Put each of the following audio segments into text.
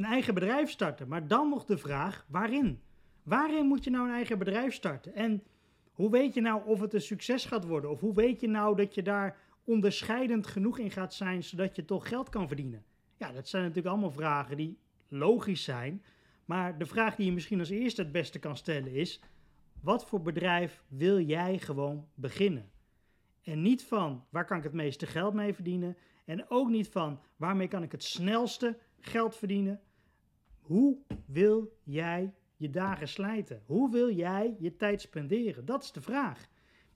een eigen bedrijf starten. Maar dan nog de vraag, waarin? Waarin moet je nou een eigen bedrijf starten? En hoe weet je nou of het een succes gaat worden? Of hoe weet je nou dat je daar onderscheidend genoeg in gaat zijn, zodat je toch geld kan verdienen? Ja, dat zijn natuurlijk allemaal vragen die logisch zijn. Maar de vraag die je misschien als eerste het beste kan stellen is: wat voor bedrijf wil jij gewoon beginnen? En niet van waar kan ik het meeste geld mee verdienen. En ook niet van waarmee kan ik het snelste geld verdienen. Hoe wil jij je dagen slijten? Hoe wil jij je tijd spenderen? Dat is de vraag.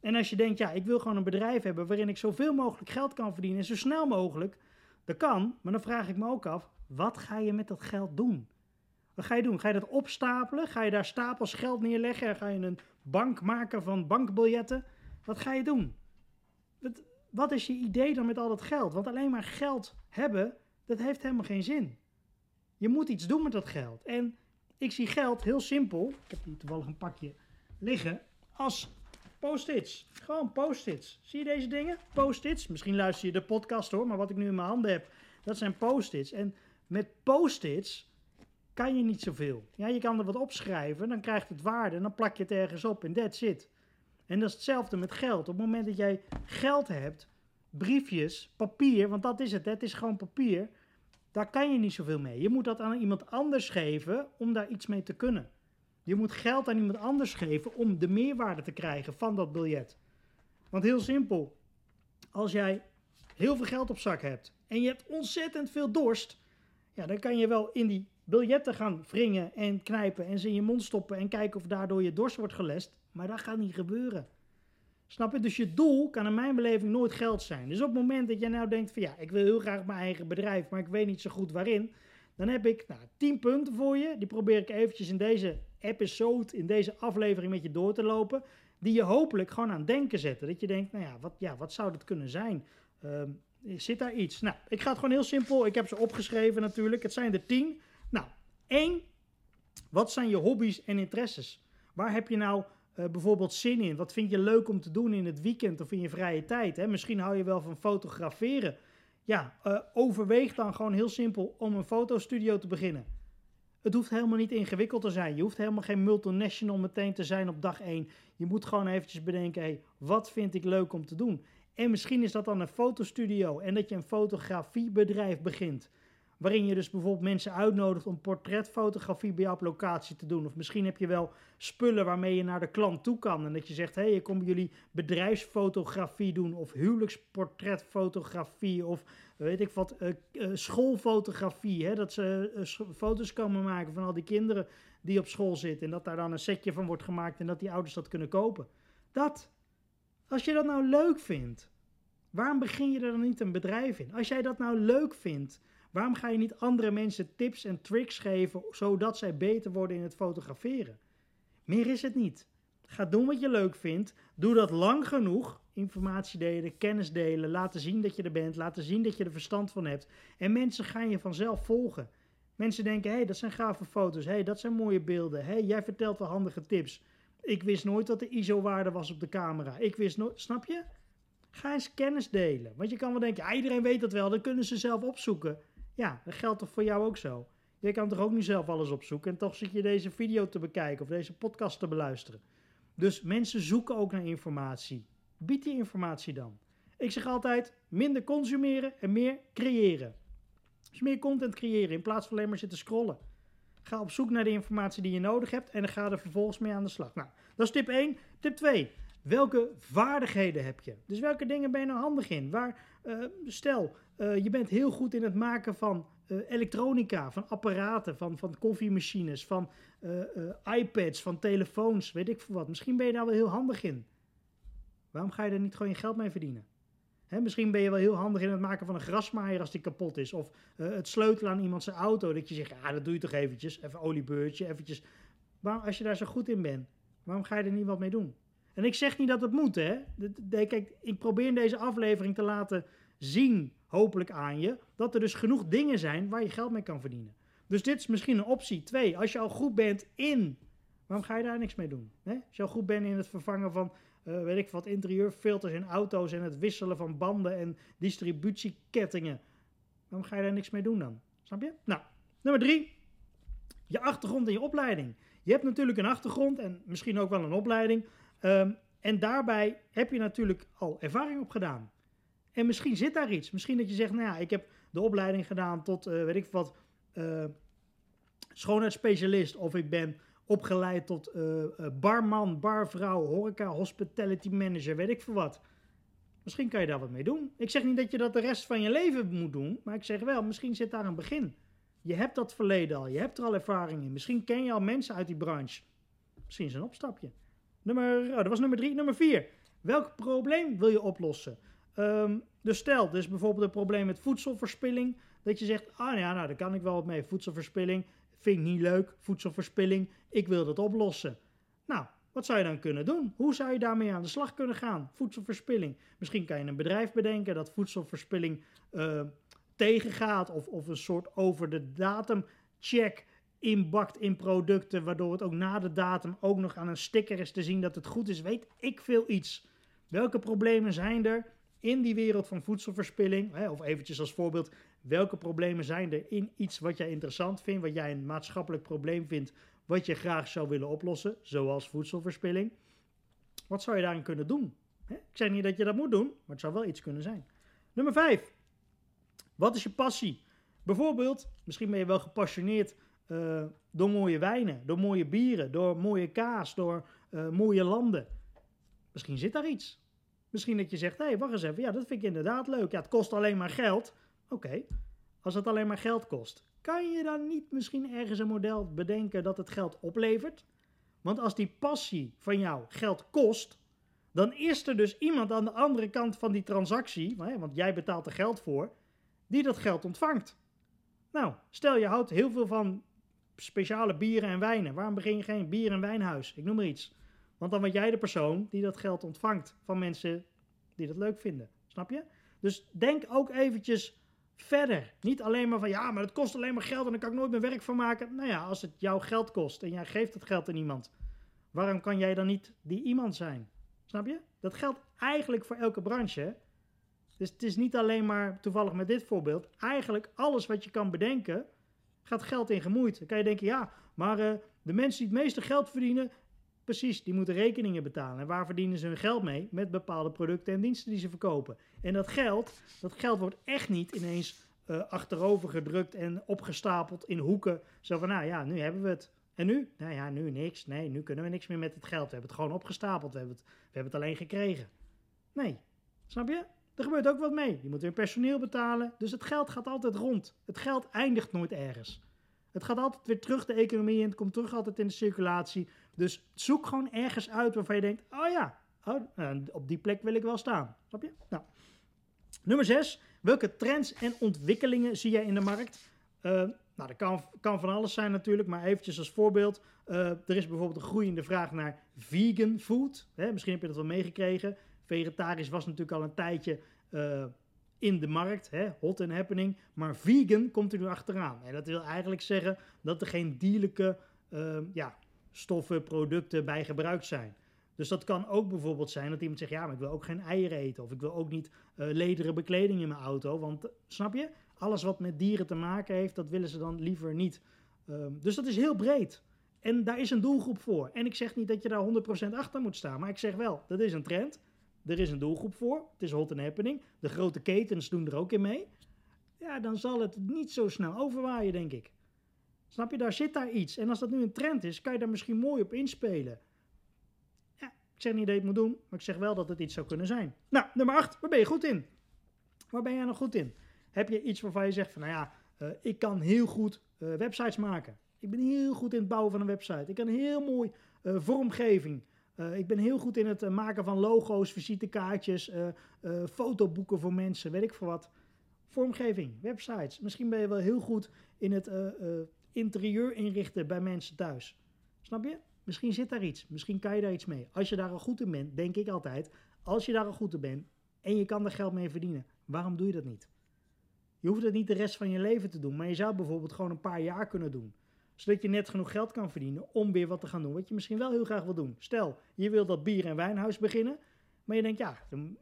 En als je denkt, ja, ik wil gewoon een bedrijf hebben waarin ik zoveel mogelijk geld kan verdienen en zo snel mogelijk, dat kan. Maar dan vraag ik me ook af, wat ga je met dat geld doen? Wat ga je doen? Ga je dat opstapelen? Ga je daar stapels geld neerleggen? En ga je een bank maken van bankbiljetten? Wat ga je doen? Wat, wat is je idee dan met al dat geld? Want alleen maar geld hebben, dat heeft helemaal geen zin. Je moet iets doen met dat geld. En ik zie geld heel simpel. Ik heb hier toevallig een pakje liggen. Als post-its. Gewoon post-its. Zie je deze dingen? Post-its. Misschien luister je de podcast hoor, maar wat ik nu in mijn handen heb, dat zijn post-its. En met post-its kan je niet zoveel. Ja, je kan er wat opschrijven, dan krijgt het waarde en dan plak je het ergens op en that's it. En dat is hetzelfde met geld. Op het moment dat jij geld hebt, briefjes, papier, want dat is het, het is gewoon papier, daar kan je niet zoveel mee. Je moet dat aan iemand anders geven om daar iets mee te kunnen. Je moet geld aan iemand anders geven om de meerwaarde te krijgen van dat biljet. Want heel simpel, als jij heel veel geld op zak hebt en je hebt ontzettend veel dorst, ja, dan kan je wel in die biljetten gaan wringen en knijpen en ze in je mond stoppen en kijken of daardoor je dorst wordt gelest. Maar dat gaat niet gebeuren. Snap je? Dus je doel kan in mijn beleving nooit geld zijn. Dus op het moment dat jij nou denkt van ja, ik wil heel graag mijn eigen bedrijf, maar ik weet niet zo goed waarin. Dan heb ik nou, 10 punten voor je. Die probeer ik eventjes in deze episode, in deze aflevering met je door te lopen. Die je hopelijk gewoon aan denken zetten. Dat je denkt, nou ja, wat, ja, wat zou dat kunnen zijn? Ehm, zit daar iets? Nou, ik ga het gewoon heel simpel. Ik heb ze opgeschreven natuurlijk. Het zijn er 10. Nou, één. Wat zijn je hobby's en interesses? Waar heb je nou uh, bijvoorbeeld zin in? Wat vind je leuk om te doen in het weekend of in je vrije tijd? Hè? Misschien hou je wel van fotograferen. Ja, uh, overweeg dan gewoon heel simpel om een fotostudio te beginnen. Het hoeft helemaal niet ingewikkeld te zijn. Je hoeft helemaal geen multinational meteen te zijn op dag 1. Je moet gewoon eventjes bedenken, hey, wat vind ik leuk om te doen? En misschien is dat dan een fotostudio en dat je een fotografiebedrijf begint. Waarin je dus bijvoorbeeld mensen uitnodigt om portretfotografie bij jou op locatie te doen. Of misschien heb je wel spullen waarmee je naar de klant toe kan. En dat je zegt, hé, hey, ik kom jullie bedrijfsfotografie doen. Of huwelijksportretfotografie. Of weet ik wat, uh, uh, schoolfotografie. Hè? Dat ze uh, foto's komen maken van al die kinderen die op school zitten. En dat daar dan een setje van wordt gemaakt en dat die ouders dat kunnen kopen. Dat. Als je dat nou leuk vindt, waarom begin je er dan niet een bedrijf in? Als jij dat nou leuk vindt Waarom ga je niet andere mensen tips en tricks geven zodat zij beter worden in het fotograferen? Meer is het niet. Ga doen wat je leuk vindt. Doe dat lang genoeg. Informatie delen, kennis delen, laten zien dat je er bent, laten zien dat je er verstand van hebt. En mensen gaan je vanzelf volgen. Mensen denken, hé, hey, dat zijn gave foto's. Hé, hey, dat zijn mooie beelden. Hé, hey, jij vertelt wel handige tips. Ik wist nooit wat de ISO-waarde was op de camera. Ik wist nooit, snap je? Ga eens kennis delen. Want je kan wel denken, iedereen weet dat wel, dan kunnen ze zelf opzoeken. Ja, dat geldt toch voor jou ook zo? Je kan toch ook niet zelf alles opzoeken en toch zit je deze video te bekijken of deze podcast te beluisteren. Dus mensen zoeken ook naar informatie. Bied die informatie dan. Ik zeg altijd, minder consumeren en meer creëren. Dus meer content creëren in plaats van alleen maar zitten scrollen. Ga op zoek naar de informatie die je nodig hebt en ga er vervolgens mee aan de slag. Nou, dat is tip 1. Tip 2. Welke vaardigheden heb je? Dus welke dingen ben je nou handig in? Waar, uh, stel, uh, je bent heel goed in het maken van uh, elektronica, van apparaten, van, van koffiemachines, van iPads, van telefoons, weet ik veel wat. Misschien ben je daar wel heel handig in. Waarom ga je er niet gewoon je geld mee verdienen? Misschien ben je wel heel handig in het maken van een grasmaaier als die kapot is. Of het sleutelen aan iemand zijn auto. Dat je zegt, ja, dat doe je toch eventjes. Even oliebeurtje, eventjes. Waarom, als je daar zo goed in bent, waarom ga je er niet wat mee doen? En ik zeg niet dat het moet, hè. Kijk, ik probeer in deze aflevering te laten zien, hopelijk aan je, dat er dus genoeg dingen zijn waar je geld mee kan verdienen. Dus dit is misschien een optie. Twee, als je al goed bent in, waarom ga je daar niks mee doen? Hè? Als je al goed bent in het vervangen van, uh, weet ik wat, interieurfilters in auto's en het wisselen van banden en distributiekettingen, waarom ga je daar niks mee doen dan? Snap je? Nou, nummer drie, Je achtergrond en je opleiding. Je hebt natuurlijk een achtergrond en misschien ook wel een opleiding. Ehm, en daarbij heb je natuurlijk al ervaring opgedaan. En misschien zit daar iets. Misschien dat je zegt, nou ja, ik heb de opleiding gedaan tot, uh, weet ik wat, uh, schoonheidsspecialist. Of ik ben opgeleid tot uh, barman, barvrouw, horeca, hospitality manager, weet ik veel wat. Misschien kan je daar wat mee doen. Ik zeg niet dat je dat de rest van je leven moet doen, maar ik zeg wel, misschien zit daar een begin. Je hebt dat verleden al, je hebt er al ervaring in. Misschien ken je al mensen uit die branche. Misschien is een opstapje. Nummer, oh, dat was nummer drie. Nummer vier. Welk probleem wil je oplossen? Um, dus stel, is bijvoorbeeld een probleem met voedselverspilling. Dat je zegt, ah ja, nou daar kan ik wel wat mee. Voedselverspilling vind ik niet leuk. Voedselverspilling, ik wil dat oplossen. Nou, wat zou je dan kunnen doen? Hoe zou je daarmee aan de slag kunnen gaan? Voedselverspilling. Misschien kan je een bedrijf bedenken dat voedselverspilling uh, tegengaat. Of, of een soort over de datum check inbakt in producten. Waardoor het ook na de datum ook nog aan een sticker is te zien dat het goed is. Weet ik veel iets. Welke problemen zijn er in die wereld van voedselverspilling? Hè, of eventjes als voorbeeld, welke problemen zijn er in iets wat jij interessant vindt, wat jij een maatschappelijk probleem vindt, wat je graag zou willen oplossen, zoals voedselverspilling? Wat zou je daarin kunnen doen? Hè? Ik zeg niet dat je dat moet doen, maar het zou wel iets kunnen zijn. Nummer 5. Wat is je passie? Bijvoorbeeld, misschien ben je wel gepassioneerd uh, door mooie wijnen, door mooie bieren, door mooie kaas, door uh, mooie landen. Misschien zit daar iets. Misschien dat je zegt, hé, hey, wacht eens even, ja, dat vind ik inderdaad leuk. Ja, het kost alleen maar geld. Oké, als het alleen maar geld kost, kan je dan niet misschien ergens een model bedenken dat het geld oplevert? Want als die passie van jou geld kost, dan is er dus iemand aan de andere kant van die transactie, want jij betaalt er geld voor, die dat geld ontvangt. Nou, stel je houdt heel veel van speciale bieren en wijnen. Waarom begin je geen bier- en wijnhuis? Ik noem maar iets. Want dan word jij de persoon die dat geld ontvangt van mensen die dat leuk vinden. Snap je? Dus denk ook eventjes verder. Niet alleen maar van ja, maar het kost alleen maar geld en dan kan ik nooit meer werk van maken. Nou ja, als het jouw geld kost en jij geeft het geld aan iemand, waarom kan jij dan niet die iemand zijn? Snap je? Dat geldt eigenlijk voor elke branche. Dus het is niet alleen maar toevallig met dit voorbeeld. Eigenlijk alles wat je kan bedenken, gaat geld in gemoeid. Dan kan je denken, ja, maar uh, de mensen die het meeste geld verdienen, precies, die moeten rekeningen betalen. En waar verdienen ze hun geld mee? Met bepaalde producten en diensten die ze verkopen. En dat geld, dat geld wordt echt niet ineens uh, achterover gedrukt en opgestapeld in hoeken. Zo van, nou ja, nu hebben we het. En nu? Nou ja, nu niks. Nee, nu kunnen we niks meer met het geld. We hebben het gewoon opgestapeld. We hebben het, we hebben het alleen gekregen. Nee, snap je? Er gebeurt ook wat mee. Je moet weer personeel betalen. Dus het geld gaat altijd rond. Het geld eindigt nooit ergens. Het gaat altijd weer terug de economie in. Het komt terug altijd in de circulatie. Dus zoek gewoon ergens uit waarvan je denkt: oh ja, oh, nou, op die plek wil ik wel staan. Snap je? Nou. Nummer 6. Welke trends en ontwikkelingen zie jij in de markt? Uh, nou, dat kan, kan, van alles zijn natuurlijk, maar eventjes als voorbeeld. Uh, er is bijvoorbeeld een groeiende vraag naar vegan food. Hè, misschien heb je dat wel meegekregen. Vegetarisch was natuurlijk al een tijdje uh, in de markt, hè, hot and happening. Maar vegan komt er nu achteraan. En dat wil eigenlijk zeggen dat er geen dierlijke uh, ja, stoffen, producten bij gebruikt zijn. Dus dat kan ook bijvoorbeeld zijn dat iemand zegt: Ja, maar ik wil ook geen eieren eten. Of ik wil ook niet uh, lederen bekleding in mijn auto. Want snap je? Alles wat met dieren te maken heeft, dat willen ze dan liever niet. Um, dus dat is heel breed. En daar is een doelgroep voor. En ik zeg niet dat je daar 100% achter moet staan. Maar ik zeg wel, dat is een trend. Er is een doelgroep voor. Het is hot and happening. De grote ketens doen er ook in mee. Ja, dan zal het niet zo snel overwaaien, denk ik. Snap je, daar zit daar iets. En als dat nu een trend is, kan je daar misschien mooi op inspelen. Ja, ik zeg niet dat je het moet doen, maar ik zeg wel dat het iets zou kunnen zijn. Nou, nummer 8, waar ben je goed in? Waar ben jij nog goed in? Heb je iets waarvan je zegt van, nou ja, uh, ik kan heel goed uh, websites maken. Ik ben heel goed in het bouwen van een website. Ik kan heel mooi uh, vormgeving. Ik ben heel goed in het maken van logo's, visitekaartjes, fotoboeken voor mensen, weet ik veel wat. Vormgeving, websites. Misschien ben je wel heel goed in het interieur inrichten bij mensen thuis. Snap je? Misschien zit daar iets. Misschien kan je daar iets mee. Als je daar al goed in bent, denk ik altijd. Als je daar al goed in bent en je kan er geld mee verdienen, waarom doe je dat niet? Je hoeft het niet de rest van je leven te doen, maar je zou bijvoorbeeld gewoon een paar jaar kunnen doen. Zodat je net genoeg geld kan verdienen om weer wat te gaan doen wat je misschien wel heel graag wil doen. Stel, je wilt dat bier- en wijnhuis beginnen, maar je denkt, ja,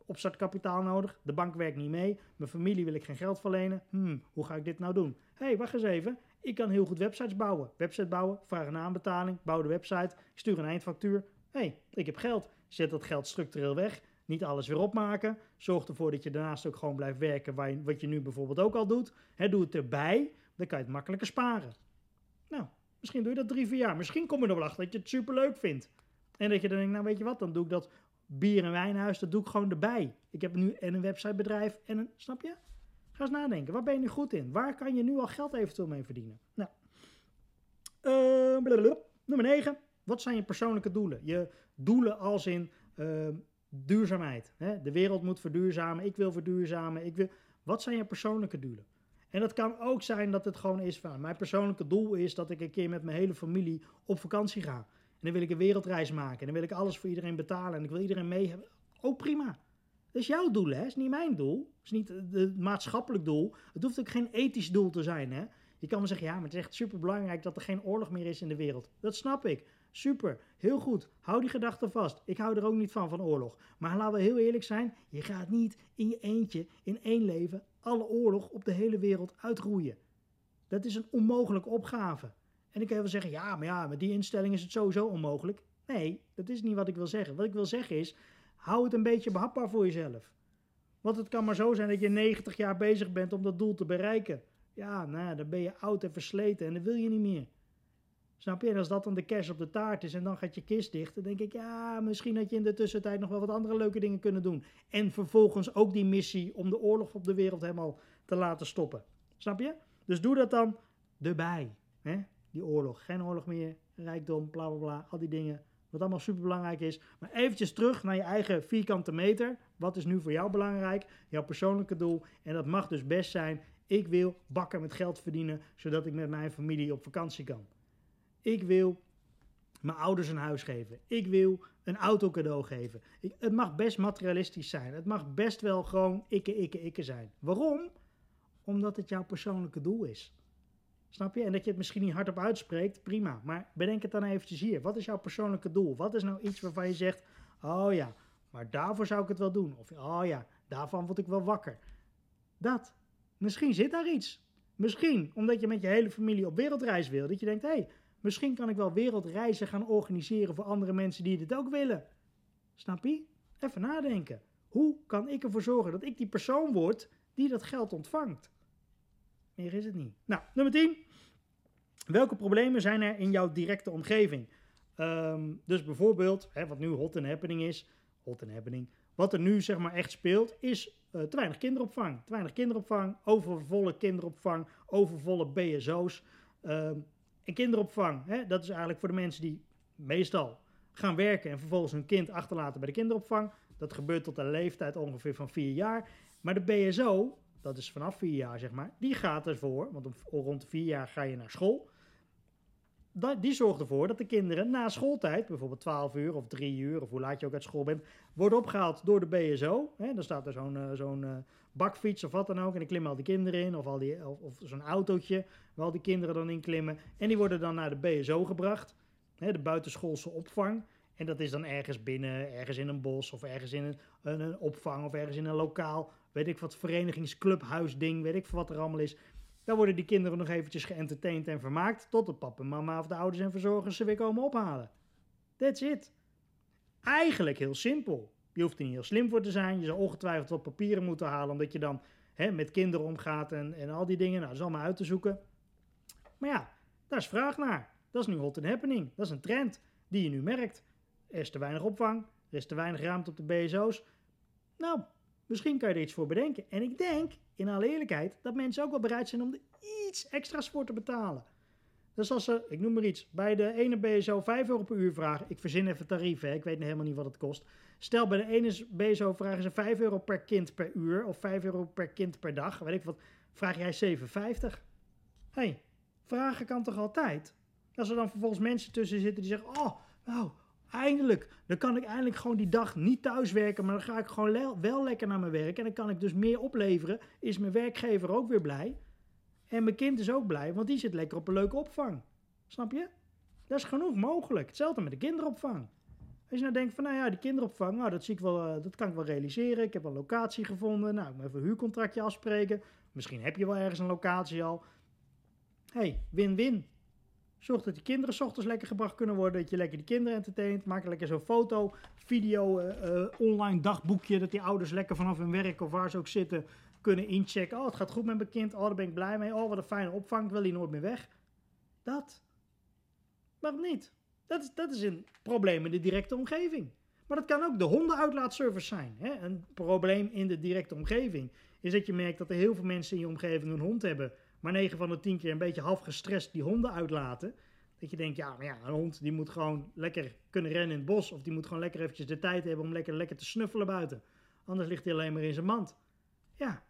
opstartkapitaal nodig, de bank werkt niet mee, mijn familie wil ik geen geld verlenen, hmm, hoe ga ik dit nou doen? Hé, hey, wacht eens even, Ik kan heel goed websites bouwen. Website bouwen, vraag een aanbetaling, bouw de website, stuur een eindfactuur. Hé, hey, ik heb geld. Zet dat geld structureel weg. Niet alles weer opmaken. Zorg ervoor dat je daarnaast ook gewoon blijft werken, wat je nu bijvoorbeeld ook al doet. Doe het erbij, dan kan je het makkelijker sparen. Nou, misschien doe je dat drie, vier jaar. Misschien kom je er wel achter dat je het superleuk vindt. En dat je dan denkt, nou weet je wat, dan doe ik dat bier- en wijnhuis, dat doe ik gewoon erbij. Ik heb nu en een websitebedrijf en een, snap je? Ga eens nadenken, waar ben je nu goed in? Waar kan je nu al geld eventueel mee verdienen? Nou, uh, nummer 9. Wat zijn je persoonlijke doelen? Je doelen als in uh, duurzaamheid. Hè? De wereld moet verduurzamen, ik wil verduurzamen. Ik wil... Wat zijn je persoonlijke doelen? En dat kan ook zijn dat het gewoon is van... Mijn persoonlijke doel is dat ik een keer met mijn hele familie op vakantie ga. En dan wil ik een wereldreis maken. En dan wil ik alles voor iedereen betalen. En ik wil iedereen mee hebben. Ook prima. Dat is jouw doel, hè? Dat is niet mijn doel. Dat is niet het maatschappelijk doel. Het hoeft ook geen ethisch doel te zijn, hè? Je kan wel zeggen, ja, maar het is echt super belangrijk dat er geen oorlog meer is in de wereld. Dat snap ik. Super, heel goed. Hou die gedachte vast. Ik hou er ook niet van, van oorlog. Maar laten we heel eerlijk zijn, je gaat niet in je eentje, in één leven, alle oorlog op de hele wereld uitroeien. Dat is een onmogelijke opgave. En ik kan wel zeggen, ja, maar ja, met die instelling is het sowieso onmogelijk. Nee, dat is niet wat ik wil zeggen. Wat ik wil zeggen is, hou het een beetje behapbaar voor jezelf. Want het kan maar zo zijn dat je 90 jaar bezig bent om dat doel te bereiken. Ja, nou, dan ben je oud en versleten en dat wil je niet meer. Snap je? En als dat dan de kers op de taart is en dan gaat je kist dicht, dan denk ik, ja, misschien had je in de tussentijd nog wel wat andere leuke dingen kunnen doen. En vervolgens ook die missie om de oorlog op de wereld helemaal te laten stoppen. Snap je? Dus doe dat dan erbij. Hè? Die oorlog. Geen oorlog meer, rijkdom, bla bla bla, al die dingen. Wat allemaal super belangrijk is. Maar eventjes terug naar je eigen vierkante meter. Wat is nu voor jou belangrijk? Jouw persoonlijke doel. En dat mag dus best zijn. Ik wil bakken met geld verdienen, zodat ik met mijn familie op vakantie kan. Ik wil mijn ouders een huis geven. Ik wil een auto cadeau geven. Het mag best materialistisch zijn. Het mag best wel gewoon ikke, ikke, ikke zijn. Waarom? Omdat het jouw persoonlijke doel is. Snap je? En dat je het misschien niet hardop uitspreekt, prima. Maar bedenk het dan eventjes hier. Wat is jouw persoonlijke doel? Wat is nou iets waarvan je zegt, oh ja, maar daarvoor zou ik het wel doen. Of oh ja, daarvan word ik wel wakker. Dat. Misschien zit daar iets. Misschien omdat je met je hele familie op wereldreis wil. Dat je denkt, hé, hey, Misschien kan ik wel wereldreizen gaan organiseren voor andere mensen die dit ook willen. Snap je? Even nadenken. Hoe kan ik ervoor zorgen dat ik die persoon word die dat geld ontvangt? Meer is het niet. Nou, nummer 10. Welke problemen zijn er in jouw directe omgeving? Um, dus bijvoorbeeld, hè, wat nu hot and happening is, hot and happening, wat er nu zeg maar echt speelt, is uh, te weinig kinderopvang. Te weinig kinderopvang, overvolle kinderopvang, overvolle BSO's. Um, en kinderopvang, hè, dat is eigenlijk voor de mensen die meestal gaan werken en vervolgens hun kind achterlaten bij de kinderopvang. Dat gebeurt tot een leeftijd ongeveer van vier jaar. Maar de BSO, dat is vanaf vier jaar zeg maar, die gaat ervoor, want rond de vier jaar ga je naar school. Die zorgt ervoor dat de kinderen na schooltijd, bijvoorbeeld 12 uur of 3 uur, of hoe laat je ook uit school bent, worden opgehaald door de BSO. Dan staat er zo'n zo'n uh, bakfiets of wat dan ook. En dan klimmen al die kinderen in. Of, al die, of, of zo'n autootje waar al die kinderen dan in klimmen. En die worden dan naar de BSO gebracht. De buitenschoolse opvang. En dat is dan ergens binnen, ergens in een bos of ergens in een opvang of ergens in een lokaal, weet ik wat, verenigingsclubhuisding, weet ik wat er allemaal is. Daar worden die kinderen nog eventjes geëntertained en vermaakt, tot de papa en mama of de ouders en verzorgers ze weer komen ophalen. That's it. Eigenlijk heel simpel. Je hoeft er niet heel slim voor te zijn. Je zou ongetwijfeld wat papieren moeten halen, omdat je dan hè, met kinderen omgaat en, en al die dingen. Nou, dat is allemaal uit te zoeken. Maar ja, daar is vraag naar. Dat is nu hot and happening. Dat is een trend die je nu merkt. Er is te weinig opvang, er is te weinig ruimte op de BSO's. Nou, misschien kan je er iets voor bedenken. En ik denk, in alle eerlijkheid, dat mensen ook wel bereid zijn om er iets extra's voor te betalen. Dus als ze, ik noem maar iets, bij de ene BSO 5 euro per uur vragen, ik verzin even tarieven, ik weet helemaal niet wat het kost. Stel bij de ene BSO vragen ze 5 euro per kind per uur of 5 euro per kind per dag, weet ik wat, vraag jij 7,50. hey, vragen kan toch altijd? Als er dan vervolgens mensen tussen zitten die zeggen, oh, nou, eindelijk, dan kan ik eindelijk gewoon die dag niet thuis werken, maar dan ga ik gewoon wel lekker naar mijn werk en dan kan ik dus meer opleveren, is mijn werkgever ook weer blij. En mijn kind is ook blij, want die zit lekker op een leuke opvang. Snap je? Dat is genoeg mogelijk. Hetzelfde met de kinderopvang. Als je nou denkt van, nou ja, die kinderopvang, nou, dat, zie ik wel, eh, dat kan ik wel realiseren. Ik heb een locatie gevonden. Nou, ik moet even een huurcontractje afspreken. Misschien heb je wel ergens een locatie al. hey, win-win. Zorg dat die kinderen 's ochtends lekker gebracht kunnen worden. Dat je lekker die kinderen entertaint. Maak lekker zo'n foto, video, eh, eh, online dagboekje. Dat die ouders lekker vanaf hun werk of waar ze ook zitten kunnen inchecken. Oh, het gaat goed met mijn kind. Oh, daar ben ik blij mee. Oh, wat een fijne opvang. Ik wil hier nooit meer weg. Dat. Waarom niet? Dat is, dat is een probleem in de directe omgeving. Maar dat kan ook de hondenuitlaatservice zijn. Hè? Een probleem in de directe omgeving is dat je merkt dat er heel veel mensen in je omgeving een hond hebben, maar 9 van de 10 keer een beetje half gestrest die honden uitlaten. Dat je denkt, ja, maar ja, een hond die moet gewoon lekker kunnen rennen in het bos. Of die moet gewoon lekker eventjes de tijd hebben om lekker, lekker te snuffelen buiten. Anders ligt hij alleen maar in zijn mand. Ja,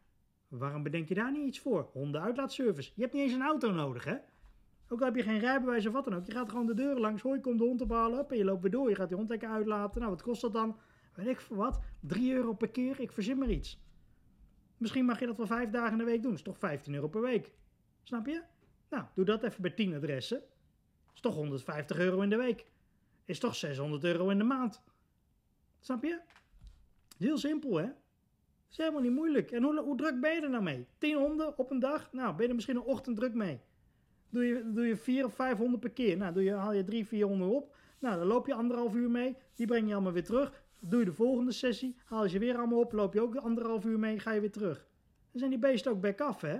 waarom bedenk je daar niet iets voor? Hondenuitlaatservice. Je hebt niet eens een auto nodig, hè? Ook al heb je geen rijbewijs of wat dan ook. Je gaat gewoon de deuren langs. Hoi, komt de hond ophalen. En je loopt weer door. Je gaat die hond lekker uitlaten. Nou, wat kost dat dan? Weet ik voor wat? 3 euro per keer? Ik verzin maar iets. Misschien mag je dat wel vijf dagen in de week doen. Dat is toch 15 euro per week. Snap je? Nou, doe dat even bij 10 adressen. Dat is toch 150 euro in de week. Is toch 600 euro in de maand. Snap je? Heel simpel, hè? is helemaal niet moeilijk. En hoe, hoe druk ben je er nou mee? 10 honden op een dag? Nou, ben je er misschien een ochtend druk mee. Doe je, doe je 4 of 500 per keer. Nou, doe je, haal je 3, 400 op. Nou, dan loop je anderhalf uur mee. Die breng je allemaal weer terug. Doe je de volgende sessie. Haal je weer allemaal op. Loop je ook anderhalf uur mee. Ga je weer terug. Dan zijn die beesten ook back af, hè?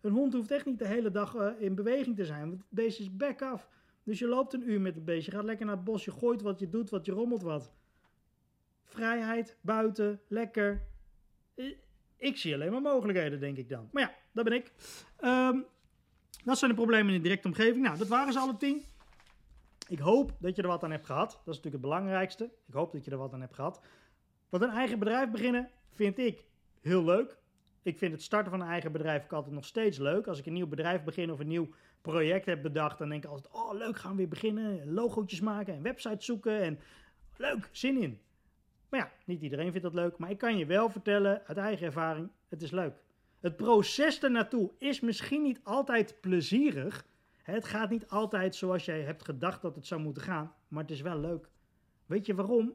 Een hond hoeft echt niet de hele dag uh, in beweging te zijn. Want het beest is back af. Dus je loopt een uur met het beest. Je gaat lekker naar het bos. Je gooit wat, je doet wat, je rommelt wat. Vrijheid, buiten, lekker. Ik zie alleen maar mogelijkheden, denk ik dan. Maar ja, dat ben ik. Um, dat zijn de problemen in de directe omgeving. Nou, dat waren ze alle tien. Ik hoop dat je er wat aan hebt gehad. Dat is natuurlijk het belangrijkste. Ik hoop dat je er wat aan hebt gehad. Want een eigen bedrijf beginnen vind ik heel leuk. Ik vind het starten van een eigen bedrijf ook altijd nog steeds leuk. Als ik een nieuw bedrijf begin of een nieuw project heb bedacht, dan denk ik altijd: oh, leuk, gaan we weer beginnen. Logootjes maken en websites zoeken. En leuk, zin in. Maar ja, niet iedereen vindt dat leuk. Maar ik kan je wel vertellen uit eigen ervaring: het is leuk. Het proces ernaartoe is misschien niet altijd plezierig. Het gaat niet altijd zoals jij hebt gedacht dat het zou moeten gaan, maar het is wel leuk. Weet je waarom?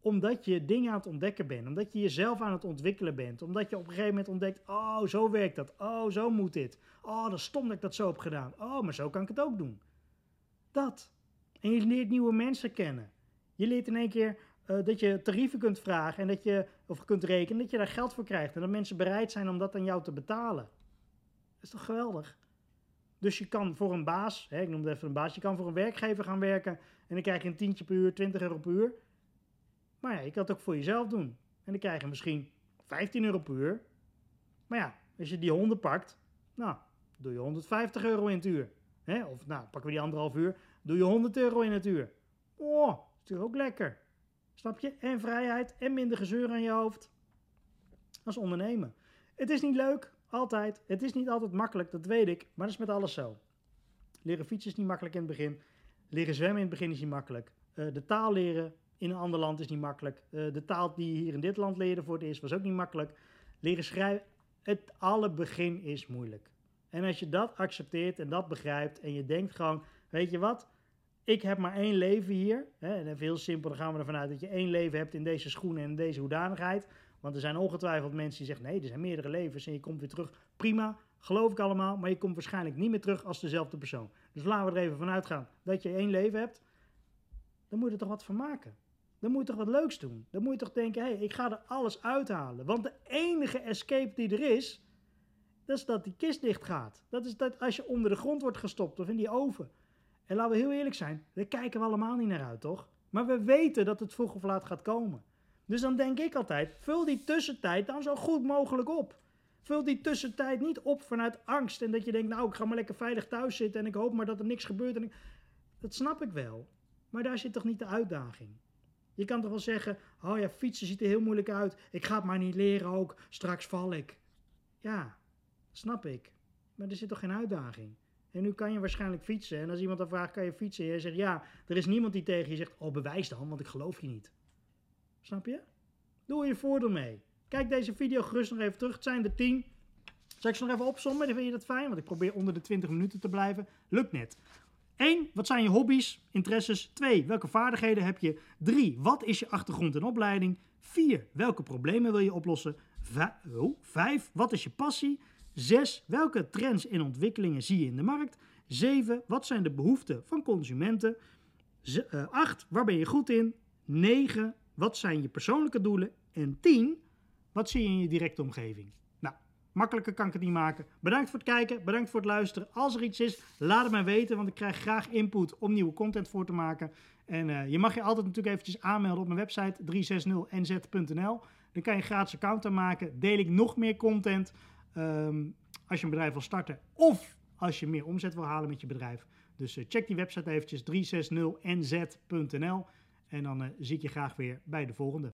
Omdat je dingen aan het ontdekken bent, omdat je jezelf aan het ontwikkelen bent, omdat je op een gegeven moment ontdekt: oh, zo werkt dat, oh, zo moet dit, oh, is stom dat ik dat zo heb gedaan, oh, maar zo kan ik het ook doen. Dat. En je leert nieuwe mensen kennen. Je leert in één keer uh, dat je tarieven kunt vragen en dat je, of kunt rekenen, dat je daar geld voor krijgt. En dat mensen bereid zijn om dat aan jou te betalen. Dat is toch geweldig? Dus je kan voor een baas, hè, ik noem het even een baas, je kan voor een werkgever gaan werken en dan krijg je een tientje per uur, 20 euro per uur. Maar ja, je kan het ook voor jezelf doen. En dan krijg je misschien 15 euro per uur. Maar ja, als je die honden pakt, nou, doe je 150 euro in het uur. Hè? Of nou, pakken we die anderhalf uur, doe je 100 euro in het uur. Oh, is natuurlijk ook lekker. Snap je? En vrijheid en minder gezeur aan je hoofd. Als ondernemen. Het is niet leuk, altijd. Het is niet altijd makkelijk, dat weet ik. Maar dat is met alles zo. Leren fietsen is niet makkelijk in het begin. Leren zwemmen in het begin is niet makkelijk. Uh, de taal leren in een ander land is niet makkelijk. Uh, de taal die je hier in dit land leerde voor het eerst was ook niet makkelijk. Leren schrijven, het alle begin is moeilijk. En als je dat accepteert en dat begrijpt en je denkt gewoon, weet je wat, ik heb maar één leven hier. En even heel simpel, dan gaan we ervan uit dat je één leven hebt in deze schoenen en in deze hoedanigheid. Want er zijn ongetwijfeld mensen die zeggen, nee, er zijn meerdere levens en je komt weer terug. Prima, geloof ik allemaal, maar je komt waarschijnlijk niet meer terug als dezelfde persoon. Dus laten we er even vanuit gaan dat je één leven hebt. Dan moet je er toch wat van maken. Dan moet je toch wat leuks doen. Dan moet je toch denken, hé, hey, ik ga er alles uithalen. Want de enige escape die er is, dat is dat die kist dicht gaat. Dat is dat als je onder de grond wordt gestopt of in die oven. En laten we heel eerlijk zijn, daar kijken we allemaal niet naar uit, toch? Maar we weten dat het vroeg of laat gaat komen. Dus dan denk ik altijd, vul die tussentijd dan zo goed mogelijk op. Vul die tussentijd niet op vanuit angst en dat je denkt, nou, ik ga maar lekker veilig thuis zitten en ik hoop maar dat er niks gebeurt. En Dat snap ik wel. Maar daar zit toch niet de uitdaging? Je kan toch wel zeggen, oh ja, fietsen ziet er heel moeilijk uit. Ik ga het maar niet leren ook, straks val ik. Ja, snap ik. Maar er zit toch geen uitdaging? En nu kan je waarschijnlijk fietsen. En als iemand dan vraagt, kan je fietsen? En je zegt, ja, er is niemand die tegen je zegt, oh, bewijs dan, want ik geloof je niet. Snap je? Doe je voordeel mee. Kijk deze video gerust nog even terug. Het zijn de 10. Zal ik ze nog even opzommen? Dan vind je dat fijn? Want ik probeer onder de 20 minuten te blijven. Lukt net. 1. Wat zijn je hobby's, interesses? 2. Welke vaardigheden heb je? 3. Wat is je achtergrond en opleiding? 4. Welke problemen wil je oplossen? 5. Wat is je passie? 6. Welke trends en ontwikkelingen zie je in de markt? 7. Wat zijn de behoeften van consumenten? 8. Waar ben je goed in? 9. Wat zijn je persoonlijke doelen? En 10. Wat zie je in je directe omgeving? Nou, makkelijker kan ik het niet maken. Bedankt voor het kijken, bedankt voor het luisteren. Als er iets is, laat het mij weten, want ik krijg graag input om nieuwe content voor te maken. En uh, je mag je altijd natuurlijk eventjes aanmelden op mijn website 360nz.nl. Dan kan je een gratis account aanmaken. Deel ik nog meer content um, als je een bedrijf wil starten of als je meer omzet wil halen met je bedrijf. Dus uh, check die website eventjes 360nz.nl en dan uh, zie ik je graag weer bij de volgende.